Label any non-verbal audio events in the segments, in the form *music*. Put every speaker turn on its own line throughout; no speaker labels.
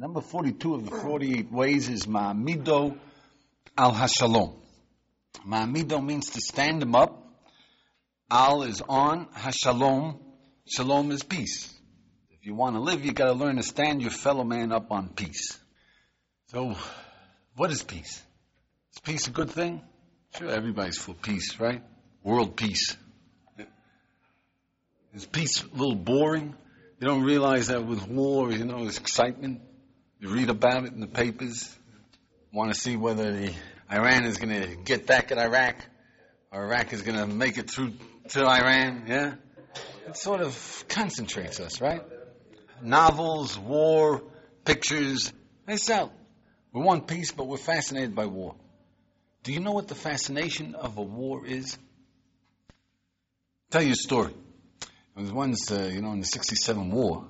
Number 42 of the 48 ways is Ma'amido al Hashalom. Ma'amido means to stand him up. Al is on. Hashalom. Shalom is peace. If you want to live, you got to learn to stand your fellow man up on peace. So, what is peace? Is peace a good thing? Sure, everybody's for peace, right? World peace. Is peace a little boring? You don't realize that with war, you know, there's excitement. You read about it in the papers. Want to see whether the Iran is going to get back at Iraq, or Iraq is going to make it through to Iran. Yeah, it sort of concentrates us, right? Novels, war, pictures, they sell. We want peace, but we're fascinated by war. Do you know what the fascination of a war is? Tell you a story. There was once, uh, you know, in the 67 war?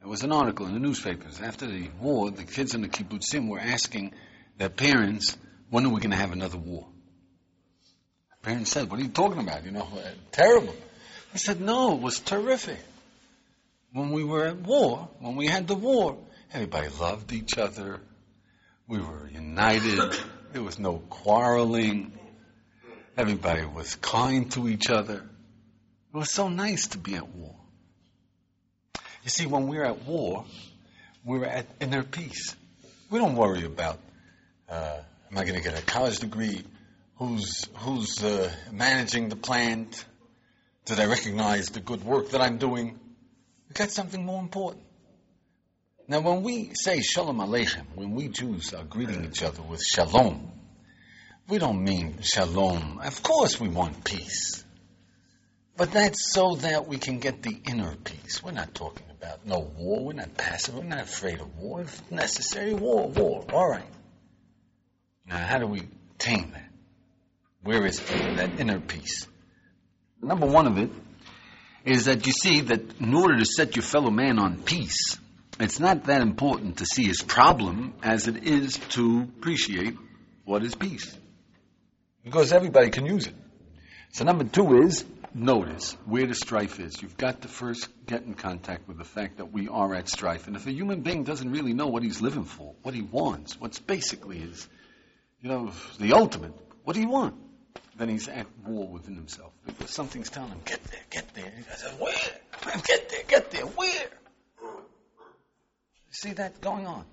There was an article in the newspapers. After the war, the kids in the kibbutzim were asking their parents, when are we going to have another war? The parents said, what are you talking about? You know, uh, terrible. They said, no, it was terrific. When we were at war, when we had the war, everybody loved each other. We were united. There was no quarreling. Everybody was kind to each other. It was so nice to be at war. You see, when we're at war, we're at inner peace. We don't worry about, uh, am I going to get a college degree? Who's, who's uh, managing the plant? Did I recognize the good work that I'm doing? We've got something more important. Now, when we say Shalom Aleichem, when we Jews are greeting each other with Shalom, we don't mean Shalom. Of course, we want peace. But that's so that we can get the inner peace. We're not talking about no war. We're not passive. We're not afraid of war. If necessary, war, war. All right. Now, how do we tame that? Where is it, that inner peace? Number one of it is that you see that in order to set your fellow man on peace, it's not that important to see his problem as it is to appreciate what is peace. Because everybody can use it. So number two is notice where the strife is. You've got to first get in contact with the fact that we are at strife. And if a human being doesn't really know what he's living for, what he wants, what's basically his, you know, the ultimate, what do you want? Then he's at war within himself because something's telling him, get there, get there. He says, where? Get there, get there, where? You see that going on?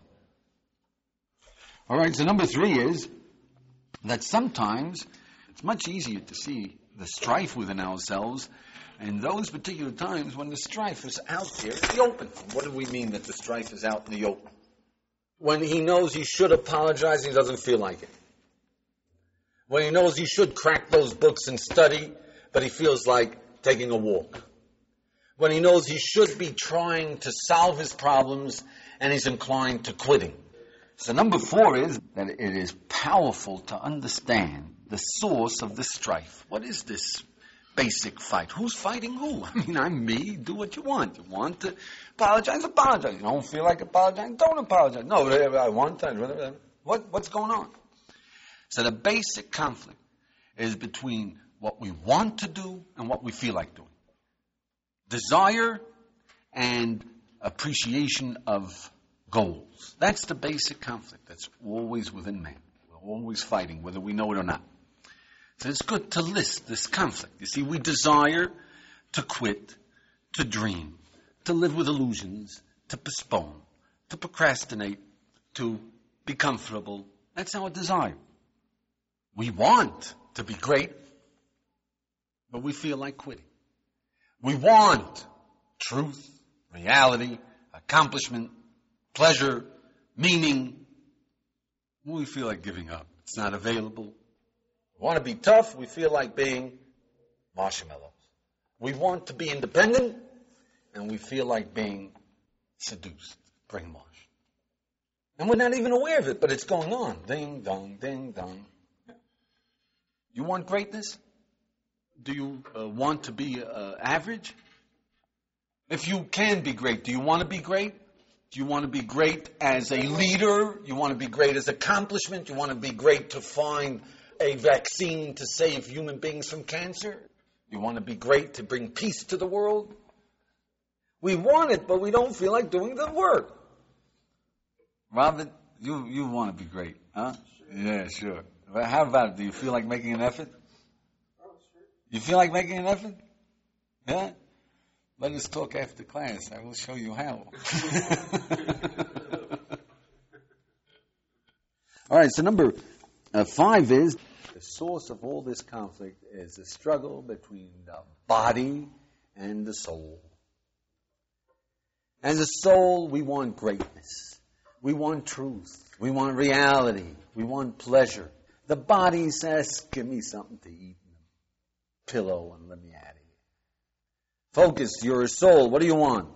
All right, so number three is that sometimes it's much easier to see the strife within ourselves and those particular times when the strife is out there in the open. What do we mean that the strife is out in the open? When he knows he should apologize, he doesn't feel like it. When he knows he should crack those books and study, but he feels like taking a walk. When he knows he should be trying to solve his problems and he's inclined to quitting. So number four is that it is powerful to understand the source of the strife. What is this basic fight? Who's fighting who? *laughs* I mean, I'm me. Do what you want. You want to apologize? Apologize. You don't feel like apologizing? Don't apologize. No, eh, I want to. What, what's going on? So the basic conflict is between what we want to do and what we feel like doing. Desire and appreciation of goals. That's the basic conflict that's always within man. We're always fighting, whether we know it or not. So it's good to list this conflict. You see, we desire to quit, to dream, to live with illusions, to postpone, to procrastinate, to be comfortable. That's our desire. We want to be great, but we feel like quitting. We want truth, reality, accomplishment, pleasure, meaning. We feel like giving up. It's not available. We want to be tough. We feel like being marshmallows. We want to be independent, and we feel like being seduced, brainwashed. And we're not even aware of it, but it's going on. Ding dong, ding dong. You want greatness? Do you uh, want to be uh, average? If you can be great, do you want to be great? Do you want to be great as a leader? You want to be great as accomplishment? You want to be great to find a vaccine to save human beings from cancer? You want to be great to bring peace to the world? We want it, but we don't feel like doing the work. Robert, you you want to be great, huh? Yeah, sure. But how about it? Do you feel like making an effort? You feel like making an effort? Yeah? Let us talk after class. I will show you how. *laughs* all right, so number uh, five is the source of all this conflict is the struggle between the body and the soul. As the soul, we want greatness. We want truth. We want reality. We want pleasure. The body says, give me something to eat and a pillow and let me out of here. Focus, your soul. What do you want?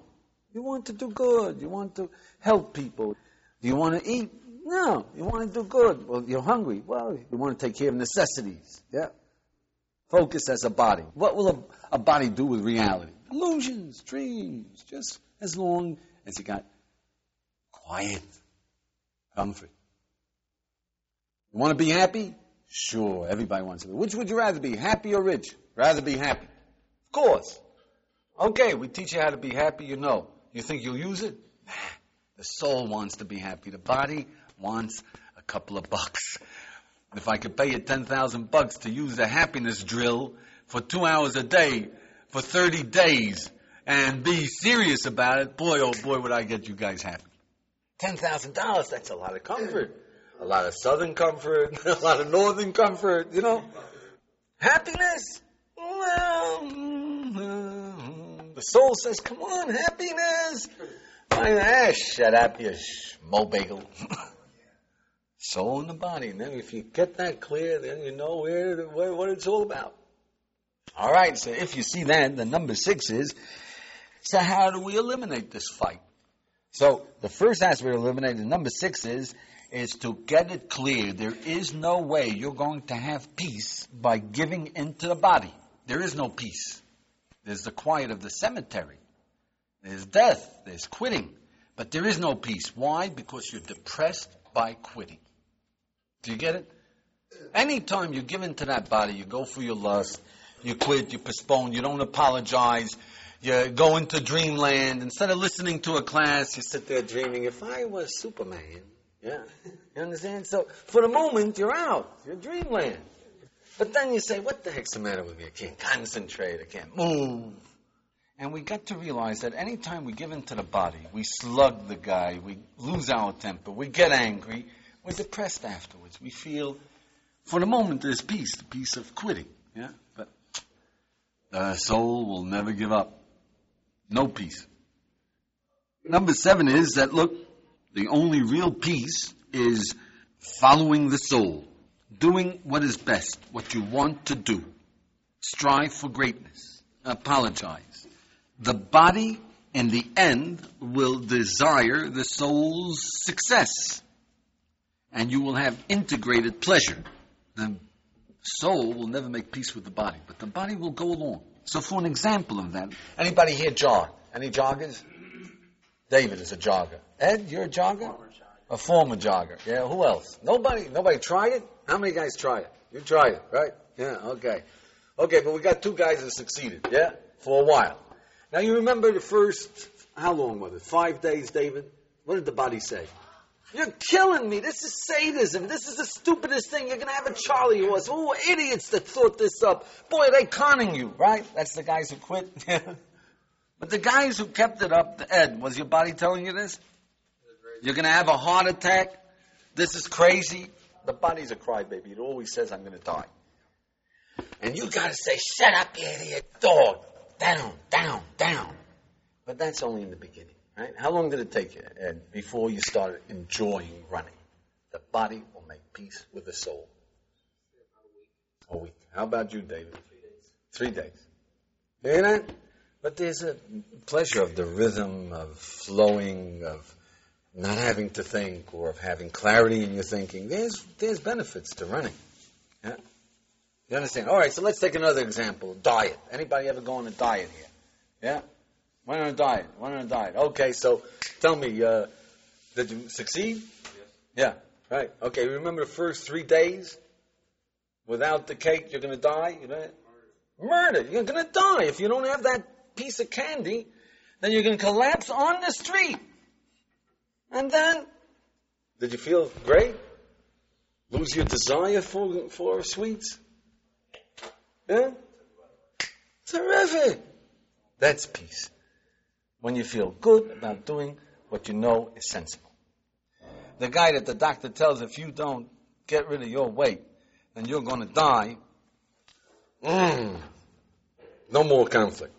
You want to do good. You want to help people. Do you want to eat? No. You want to do good. Well, you're hungry. Well, you want to take care of necessities. Yeah. Focus as a body. What will a, a body do with reality? Illusions, dreams, just as long as you got quiet, comfort. You want to be happy? Sure, everybody wants to be. Which would you rather be, happy or rich? Rather be happy. Of course. Okay, we teach you how to be happy, you know. You think you'll use it? The soul wants to be happy. The body wants a couple of bucks. If I could pay you 10,000 bucks to use a happiness drill for two hours a day for 30 days and be serious about it, boy, oh boy, would I get you guys happy. $10,000, that's a lot of comfort a lot of southern comfort, *laughs* a lot of northern comfort, you know. Happiness? Well, the soul says, come on, happiness. ah, shut up, you mo bagel. *laughs* soul and the body. And then if you get that clear, then you know where, where, what it's all about. All right, so if you see that, the number six is, so how do we eliminate this fight? So the first aspect of eliminating number six is is to get it clear. There is no way you're going to have peace by giving into the body. There is no peace. There's the quiet of the cemetery. There's death. There's quitting. But there is no peace. Why? Because you're depressed by quitting. Do you get it? Anytime you give into that body, you go for your lust, you quit, you postpone, you don't apologize, you go into dreamland. Instead of listening to a class, you sit there dreaming, if I was Superman, yeah. You understand? So for the moment, you're out. You're dreamland. But then you say, what the heck's the matter with me? I can't concentrate. I can't move. And we got to realize that anytime we give in to the body, we slug the guy, we lose our temper, we get angry, we're depressed afterwards. We feel, for the moment, there's peace, the peace of quitting. Yeah? But the soul will never give up. No peace. Number seven is that, look, the only real peace is following the soul, doing what is best, what you want to do. Strive for greatness. Apologize. The body, in the end, will desire the soul's success. And you will have integrated pleasure. The soul will never make peace with the body, but the body will go along. So for an example of that, anybody here jog? Any joggers? David is a jogger. Ed, you're a jogger? A former jogger. Yeah, who else? Nobody, nobody tried it? How many guys tried it? You tried it, right? Yeah, okay. Okay, but we got two guys that succeeded, yeah? For a while. Now you remember the first, how long was it? Five days, David? What did the body say? You're killing me. This is sadism. This is the stupidest thing. You're going to have a Charlie horse. Oh, idiots that thought this up. Boy, they conning you, right? That's the guys who quit. *laughs* but the guys who kept it up, Ed, was your body telling you this? You're going to have a heart attack. This is crazy. The body's a crybaby. It always says, I'm going to die. And you got to say, shut up, you idiot dog. Down, down, down. But that's only in the beginning, right? How long did it take you, Ed, before you started enjoying running? The body will make peace with the soul. A week. How about you, David? Three days. Three days. Hear that? But there's a pleasure of the rhythm, of flowing, of not having to think or of having clarity in your thinking, there's, there's benefits to running. Yeah? You understand? All right, so let's take another example. Diet. Anybody ever go on a diet here? Yeah? Went on a diet. Went on a diet. Okay, so tell me, uh, did you succeed? Yes. Yeah, right. Okay, remember the first three days? Without the cake, you're going to die? You know? Murder. You're going to die. If you don't have that piece of candy, then you're going to collapse on the street. And then Did you feel great? Lose your desire for, for sweets? Yeah? Terrific. That's peace. When you feel good about doing what you know is sensible. The guy that the doctor tells if you don't get rid of your weight, then you're going to die. Mm. No more conflict.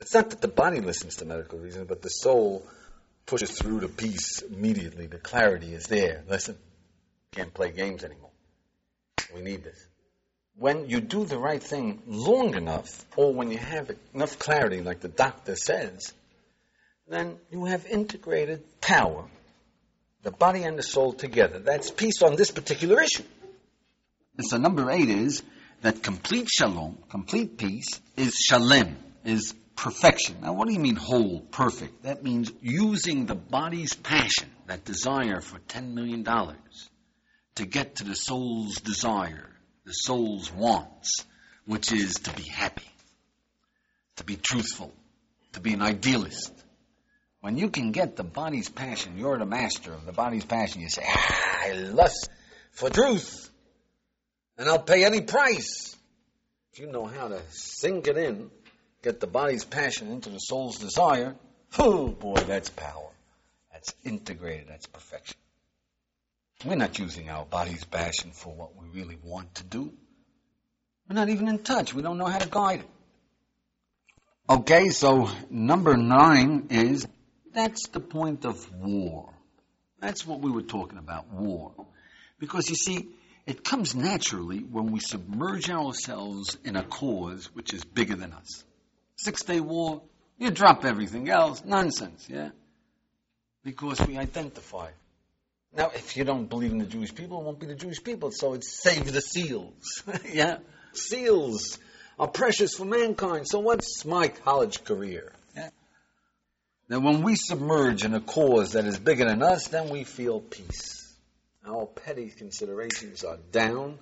It's not that the body listens to medical reasons, but the soul pushes through to peace immediately. The clarity is there. Listen, can't play games anymore. We need this. When you do the right thing long enough, or when you have enough clarity, like the doctor says, then you have integrated power, the body and the soul together. That's peace on this particular issue. And so number eight is that complete shalom, complete peace, is shalem, is perfection. Now, what do you mean whole, perfect? That means using the body's passion, that desire for $10 million, to get to the soul's desire, the soul's wants, which is to be happy, to be truthful, to be an idealist. When you can get the body's passion, you're the master of the body's passion. You say, ah, I lust for truth, and I'll pay any price. If you know how to sink it in, get the body's passion into the soul's desire, oh boy, that's power. That's integrated, that's perfection. We're not using our body's passion for what we really want to do. We're not even in touch. We don't know how to guide it. Okay, so number nine is that's the point of war. That's what we were talking about, war. Because you see, it comes naturally when we submerge ourselves in a cause which is bigger than us. Six day war, you drop everything else, nonsense, yeah? Because we identify. Now, if you don't believe in the Jewish people, it won't be the Jewish people, so it's save the seals, *laughs* yeah? Seals are precious for mankind, so what's my college career? Yeah? Now, when we submerge in a cause that is bigger than us, then we feel peace. Our petty considerations are down,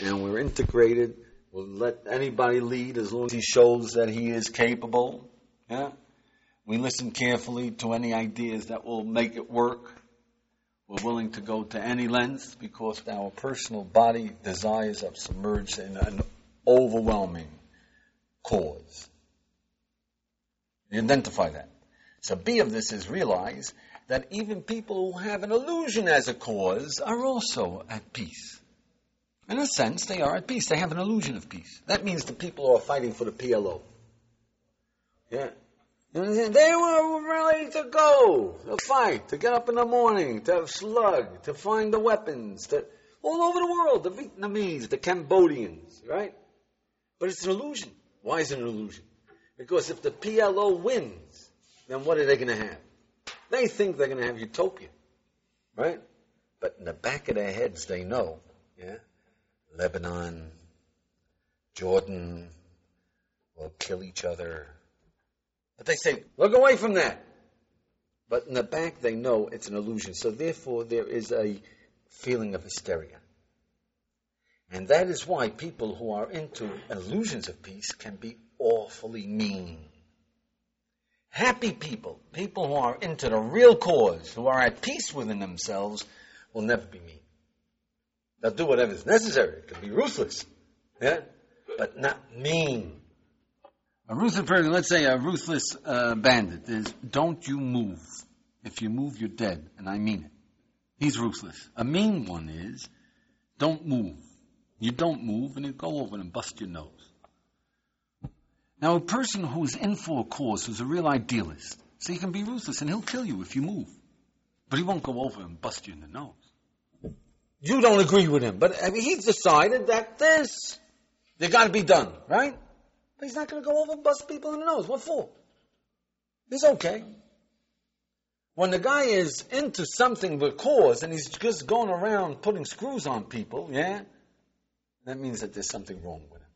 and we're integrated. We'll let anybody lead as long as he shows that he is capable. Yeah? We listen carefully to any ideas that will make it work. We're willing to go to any length because our personal body desires are submerged in an overwhelming cause. Identify that. So B of this is realize that even people who have an illusion as a cause are also at peace. In a sense, they are at peace. They have an illusion of peace. That means the people who are fighting for the PLO. Yeah. They were ready to go, to fight, to get up in the morning, to slug, to find the weapons, to, all over the world, the Vietnamese, the Cambodians, right? But it's an illusion. Why is it an illusion? Because if the PLO wins, then what are they going to have? They think they're going to have utopia, right? But in the back of their heads, they know, yeah, Lebanon, Jordan will kill each other. But they say, look away from that. But in the back, they know it's an illusion. So therefore, there is a feeling of hysteria. And that is why people who are into illusions of peace can be awfully mean. Happy people, people who are into the real cause, who are at peace within themselves, will never be mean. They'll do whatever is necessary. It can be ruthless, yeah, but not mean. A ruthless person, let's say a ruthless uh, bandit, is don't you move. If you move, you're dead, and I mean it. He's ruthless. A mean one is don't move. You don't move, and you go over and bust your nose. Now, a person who's in for a cause, who's a real idealist, so he can be ruthless and he'll kill you if you move. But he won't go over and bust you in the nose. You don't agree with him, but I mean, he's decided that this, they got to be done, right? But he's not going to go over and bust people in the nose. What for? It's okay. When the guy is into something with cause and he's just going around putting screws on people, yeah, that means that there's something wrong with him.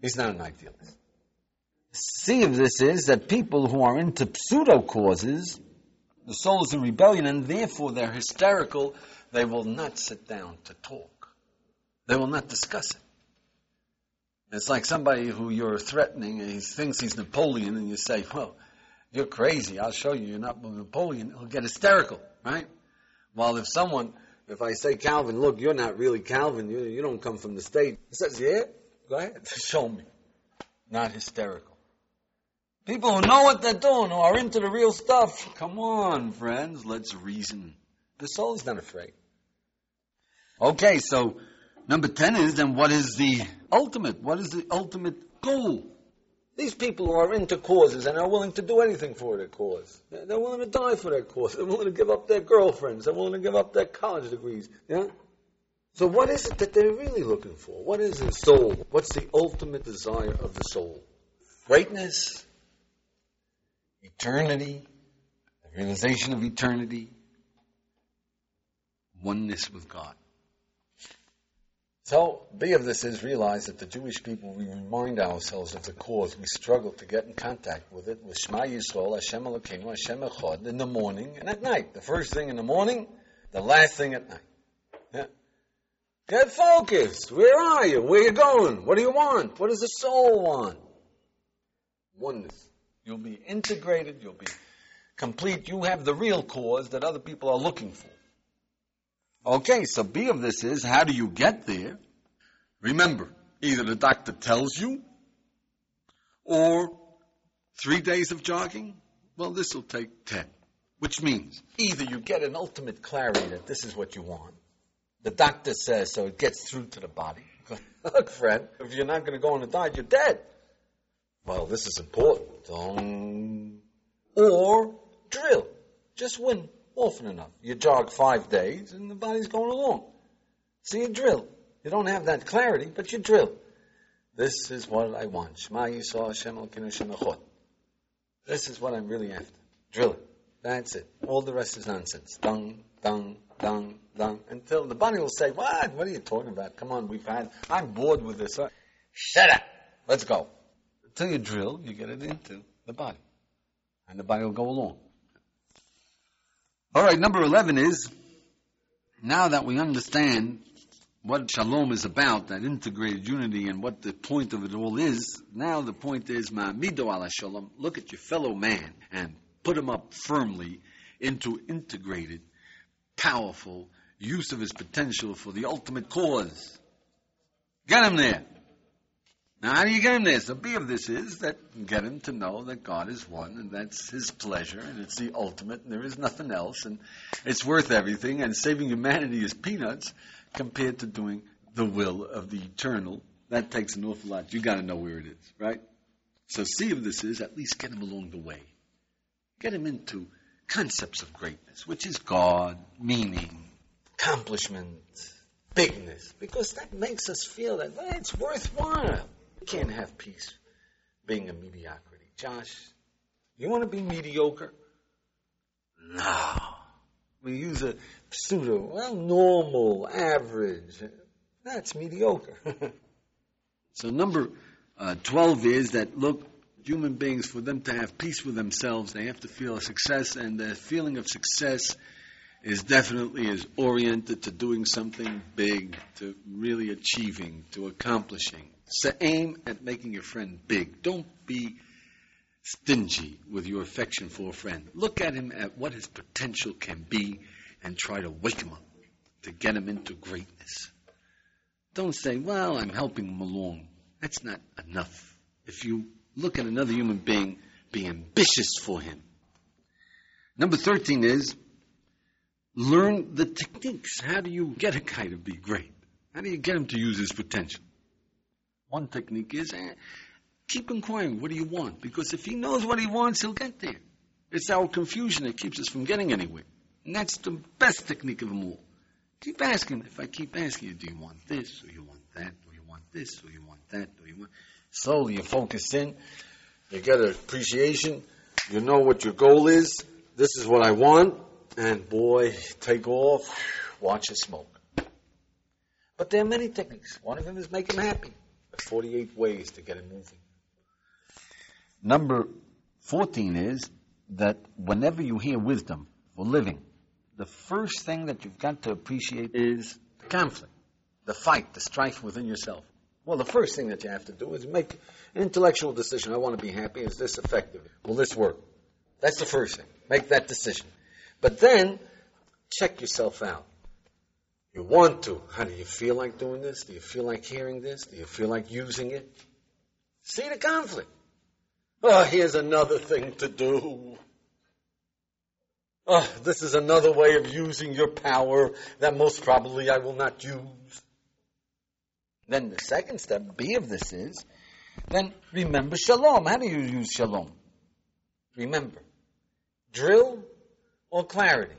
He's not an idealist see of this is that people who are into pseudo causes, the soul is in rebellion, and therefore they're hysterical, they will not sit down to talk. They will not discuss it. It's like somebody who you're threatening, and he thinks he's Napoleon, and you say, well, you're crazy. I'll show you. You're not Napoleon. He'll get hysterical, right? While if someone, if I say Calvin, look, you're not really Calvin. You, you don't come from the state. He says, yeah, go ahead, *laughs* show me. Not hysterical. People who know what they're doing, who are into the real stuff. Come on, friends, let's reason. The soul is not afraid. Okay, so number 10 is then what is the ultimate? What is the ultimate goal? These people who are into causes and are willing to do anything for their cause. They're willing to die for their cause. They're willing to give up their girlfriends. They're willing to give up their college degrees. Yeah? So what is it that they're really looking for? What is the soul? What's the ultimate desire of the soul? Greatness, eternity, the realization of eternity, oneness with God. So, B of this is realize that the Jewish people, we remind ourselves of the cause. We struggle to get in contact with it, with Shema Yisrael, Hashem Elokeinu, Hashem Echad, in the morning and at night. The first thing in the morning, the last thing at night. Yeah. Get focused. Where are you? Where are you going? What do you want? What does the soul want? Oneness. You'll be integrated. You'll be complete. You have the real cause that other people are looking for. Okay, so B of this is how do you get there? Remember, either the doctor tells you or three days of jogging. Well, this will take 10, which means either you get an ultimate clarity that this is what you want. The doctor says so it gets through to the body. *laughs* Look, friend, if you're not going to go on a diet, you're dead. Well, this is important. Um, or drill. Just win often enough. You jog five days and the body's going along. So you drill. You don't have that clarity, but you drill. This is what I want. Shema Yisrael Hashem Echot. This is what I'm really after. Drill it. That's it. All the rest is nonsense. Dung, dung, dung, dung. Until the body will say, What? What are you talking about? Come on, we've had, I'm bored with this. Shut up. Let's go. Until you drill, you get it into the body. And the body will go along. All right, number 11 is now that we understand what shalom is about, that integrated unity, and what the point of it all is, now the point is, ma'amido al hashalom, look at your fellow man and put him up firmly into integrated, powerful use of his potential for the ultimate cause. Get him there. Now, how do you get him there? So, B of this is that get him to know that God is one, and that's His pleasure, and it's the ultimate, and there is nothing else, and it's worth everything, and saving humanity is peanuts compared to doing the will of the eternal. That takes an awful lot. You got to know where it is, right? So, C of this is at least get him along the way. Get him into concepts of greatness, which is God, meaning, accomplishment, bigness, because that makes us feel that well, it's worthwhile. You can't have peace being a mediocrity. Josh, you want to be mediocre? No. We use a pseudo, well, normal, average. That's mediocre. *laughs* so number uh, 12 is that, look, human beings, for them to have peace with themselves, they have to feel a success, and the feeling of success is definitely is oriented to doing something big, to really achieving, to accomplishing. So aim at making your friend big. Don't be stingy with your affection for a friend. Look at him at what his potential can be and try to wake him up to get him into greatness. Don't say, well, I'm helping him along. That's not enough. If you look at another human being, be ambitious for him. Number 13 is learn the techniques. How do you get a guy to be great? How do you get him to use his potential? One technique is eh, keep inquiring, what do you want? Because if he knows what he wants, he'll get there. It's our confusion that keeps us from getting anywhere. And that's the best technique of them all. Keep asking. If I keep asking you, do you want this, or you want that, or you want this, or you want that, or you want... Slowly you focus in, you get an appreciation, you know what your goal is, this is what I want, and boy, take off, watch it smoke. But there are many techniques. One of them is make him happy. 48 ways to get it moving. Number 14 is that whenever you hear wisdom for living, the first thing that you've got to appreciate is the conflict, the fight, the strife within yourself. Well, the first thing that you have to do is make an intellectual decision. I want to be happy. Is this effective? Will this work? That's the first thing. Make that decision. But then, check yourself out. You want to. How do you feel like doing this? Do you feel like hearing this? Do you feel like using it? See the conflict. Oh, here's another thing to do. Oh, this is another way of using your power that most probably I will not use. Then the second step, B of this is, then remember shalom. How do you use shalom? Remember. Drill or clarity.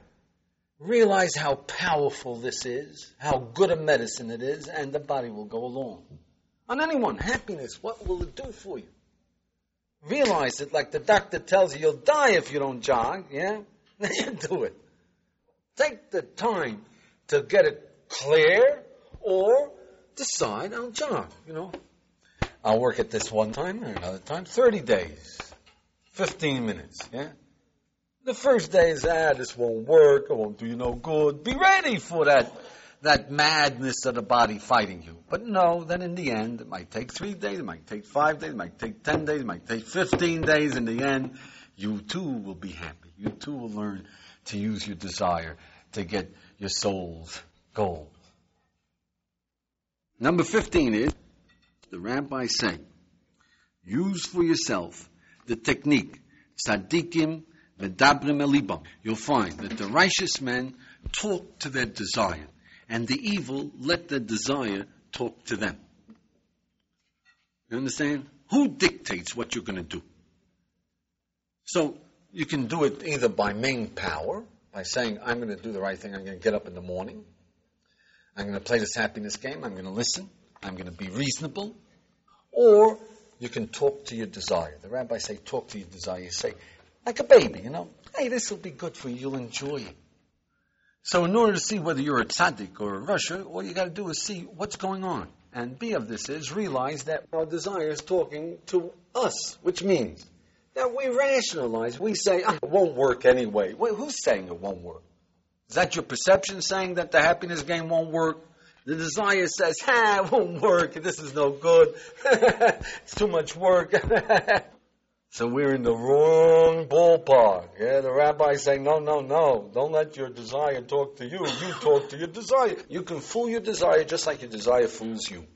Realize how powerful this is, how good a medicine it is, and the body will go along. On anyone, happiness, what will it do for you? Realize it like the doctor tells you you'll die if you don't jog, yeah? *laughs* Do it. Take the time to get it clear or decide I'll jog, you know. I'll work at this one time and another time, 30 days, 15 minutes, yeah? The first day is, ah, this won't work, it won't do you no good. Be ready for that, that madness of the body fighting you. But no, then in the end, it might take three days, it might take five days, it might take ten days, it might take fifteen days. In the end, you too will be happy. You too will learn to use your desire to get your soul's goal. Number 15 is, the rabbi said, use for yourself the technique, tzaddikim You'll find that the righteous men talk to their desire, and the evil let their desire talk to them. You understand? Who dictates what you're going to do? So you can do it either by main power, by saying, I'm going to do the right thing, I'm going to get up in the morning, I'm going to play this happiness game, I'm going to listen, I'm going to be reasonable, or you can talk to your desire. The rabbis say, talk to your desire. You say, like a baby, you know. Hey, this will be good for you. You'll enjoy it. So, in order to see whether you're a tzaddik or a rasha, all you got to do is see what's going on. And B of this is realize that our desire is talking to us, which means that we rationalize. We say, oh, it won't work anyway. Wait, who's saying it won't work? Is that your perception saying that the happiness game won't work? The desire says, ha, it won't work. This is no good. *laughs* it's too much work. *laughs* So we're in the wrong ballpark. Yeah, the rabbi's saying, no, no, no, don't let your desire talk to you. You talk to your desire. You can fool your desire just like your desire fools you.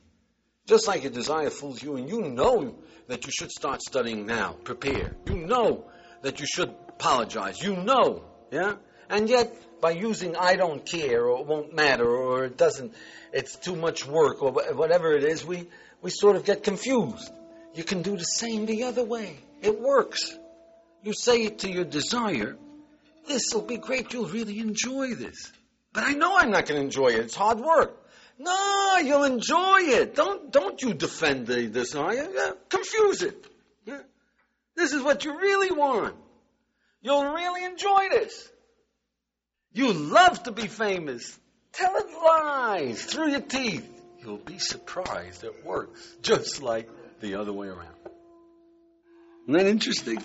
Just like your desire fools you, and you know that you should start studying now. Prepare. You know that you should apologize. You know, yeah? And yet, by using I don't care, or it won't matter, or it doesn't, it's too much work, or whatever it is, we, we sort of get confused. You can do the same the other way. It works. You say it to your desire, this will be great, you'll really enjoy this. But I know I'm not going to enjoy it. It's hard work. No, you'll enjoy it. Don't, don't you defend the desire. Yeah, confuse it. Yeah. This is what you really want. You'll really enjoy this. You love to be famous. Tell it lies through your teeth. You'll be surprised it works just like the other way around. Isn't that interesting?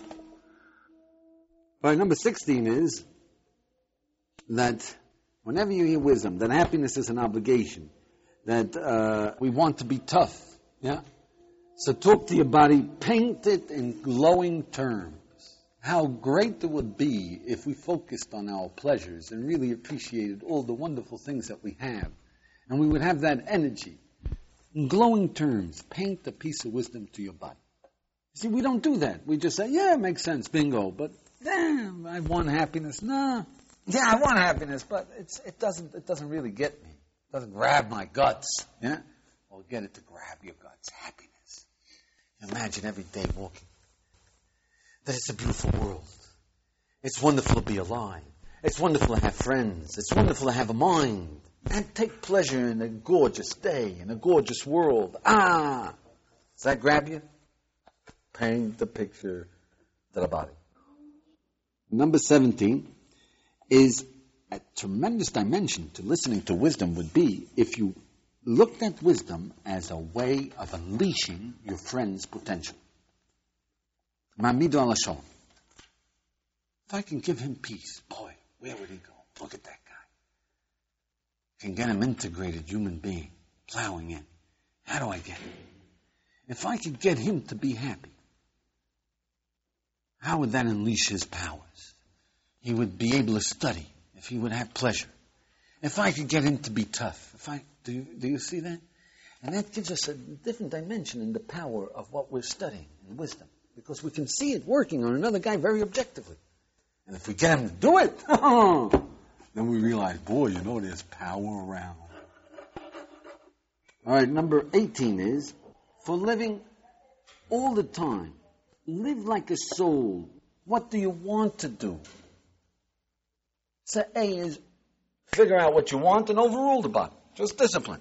Right, number 16 is that whenever you hear wisdom, that happiness is an obligation, that uh, we want to be tough, yeah? So talk to your body, paint it in glowing terms. How great it would be if we focused on our pleasures and really appreciated all the wonderful things that we have. And we would have that energy. In glowing terms, paint a piece of wisdom to your body. See, we don't do that. We just say, yeah, it makes sense, bingo. But damn, I want happiness. Nah. Yeah, I want happiness, but it's, it doesn't it doesn't really get me. It doesn't grab my guts. Yeah? Well get it to grab your guts. Happiness. Imagine every day walking. That it's a beautiful world. It's wonderful to be alive. It's wonderful to have friends. It's wonderful to have a mind. And take pleasure in a gorgeous day, in a gorgeous world. Ah! Does that grab you? paint the picture to the body. Number 17 is a tremendous dimension to listening to wisdom would be if you looked at wisdom as a way of unleashing your friend's potential. If I can give him peace, boy, where would he go? Look at that guy. Can get him integrated human being, plowing in. How do I get him? If I could get him to be happy, how would that unleash his powers? He would be able to study if he would have pleasure. If I could get him to be tough, if I do, you, do you see that? And that gives us a different dimension in the power of what we're studying in wisdom, because we can see it working on another guy very objectively. And if we get him to do it, *laughs* oh, then we realize, boy, you know, there's power around. All right, number 18 is for living all the time. Live like a soul. What do you want to do? So A is figure out what you want and overrule the body. Just discipline.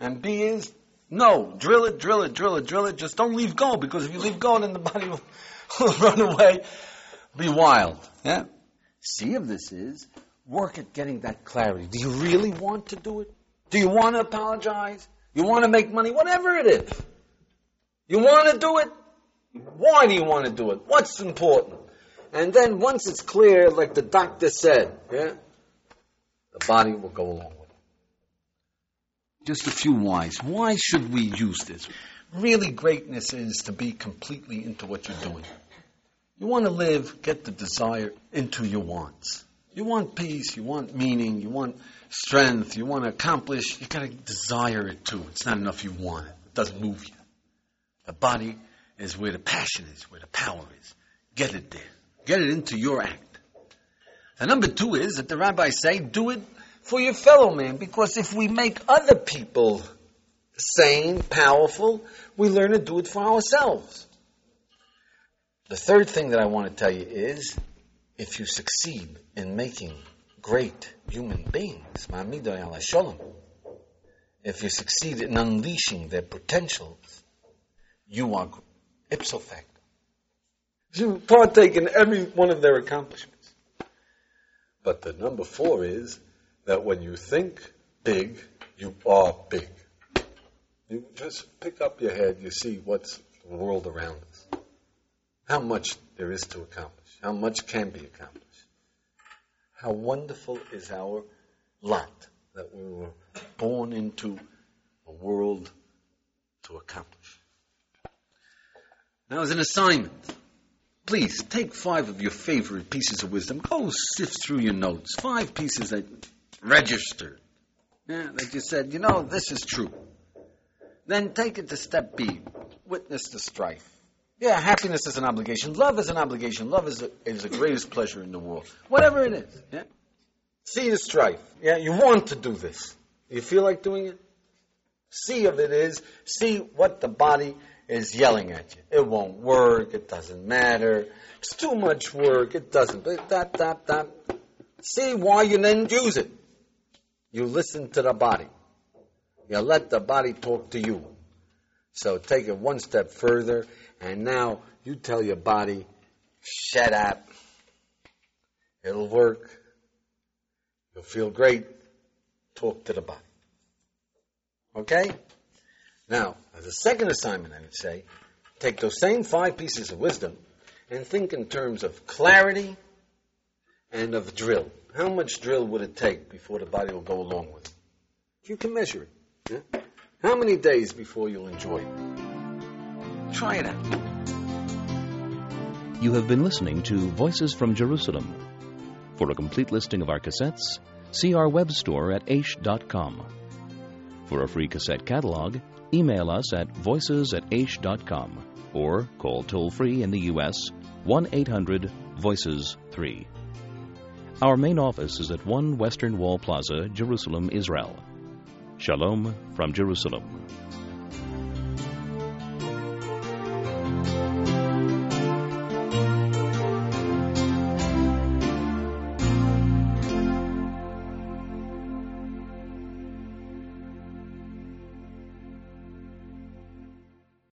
And B is no, drill it, drill it, drill it, drill it. Just don't leave go because if you leave go, then the body will, *laughs* will run away, be wild. Yeah. C of this is work at getting that clarity. Do you really want to do it? Do you want to apologize? You want to make money? Whatever it is. You want to do it? Why do you want to do it? What's important? And then once it's clear, like the doctor said, yeah, the body will go along with it. Just a few whys. Why should we use this? Really, greatness is to be completely into what you're doing. You want to live, get the desire into your wants. You want peace, you want meaning, you want strength, you want to accomplish, you got to desire it too. It's not enough you want it. It doesn't move you. The body is where the passion is, where the power is. Get it there. Get it into your act. The number two is that the rabbis say, do it for your fellow man, because if we make other people sane, powerful, we learn to do it for ourselves. The third thing that I want to tell you is, if you succeed in making great human beings, if you succeed in unleashing their potentials, you are ipso facto. You partake in every one of their accomplishments. But the number four is that when you think big, you are big. You just pick up your head, you see what's the world around us. How much there is to accomplish, how much can be accomplished. How wonderful is our lot that we were born into a world to accomplish. Now, as an assignment, please take five of your favorite pieces of wisdom. Go sift through your notes. Five pieces that registered. Yeah, that you said, you know, this is true. Then take it to step B. Witness the strife. Yeah, happiness is an obligation. Love is an obligation. Love is, a, is the greatest pleasure in the world. Whatever it is. Yeah? See the strife. Yeah, you want to do this. You feel like doing it? See of it is, see what the body is yelling at you. It won't work. It doesn't matter. It's too much work. It doesn't. That, that, that. See why you didn't use it. You listen to the body. You let the body talk to you. So take it one step further, and now you tell your body, shut up. It'll work. You'll feel great. Talk to the body. Okay? Now, as a second assignment, I would say, take those same five pieces of wisdom and think in terms of clarity and of drill. How much drill would it take before the body will go along with it? You can measure it. Yeah? How many days before you'll enjoy it? Try it out.
You have been listening to Voices from Jerusalem. For a complete listing of our cassettes, see our web store at aish.com. For a free cassette catalog, email us at voices at aish.com or call toll free in the U.S. 1 800 Voices 3. Our main office is at 1 Western Wall Plaza, Jerusalem, Israel. Shalom from Jerusalem.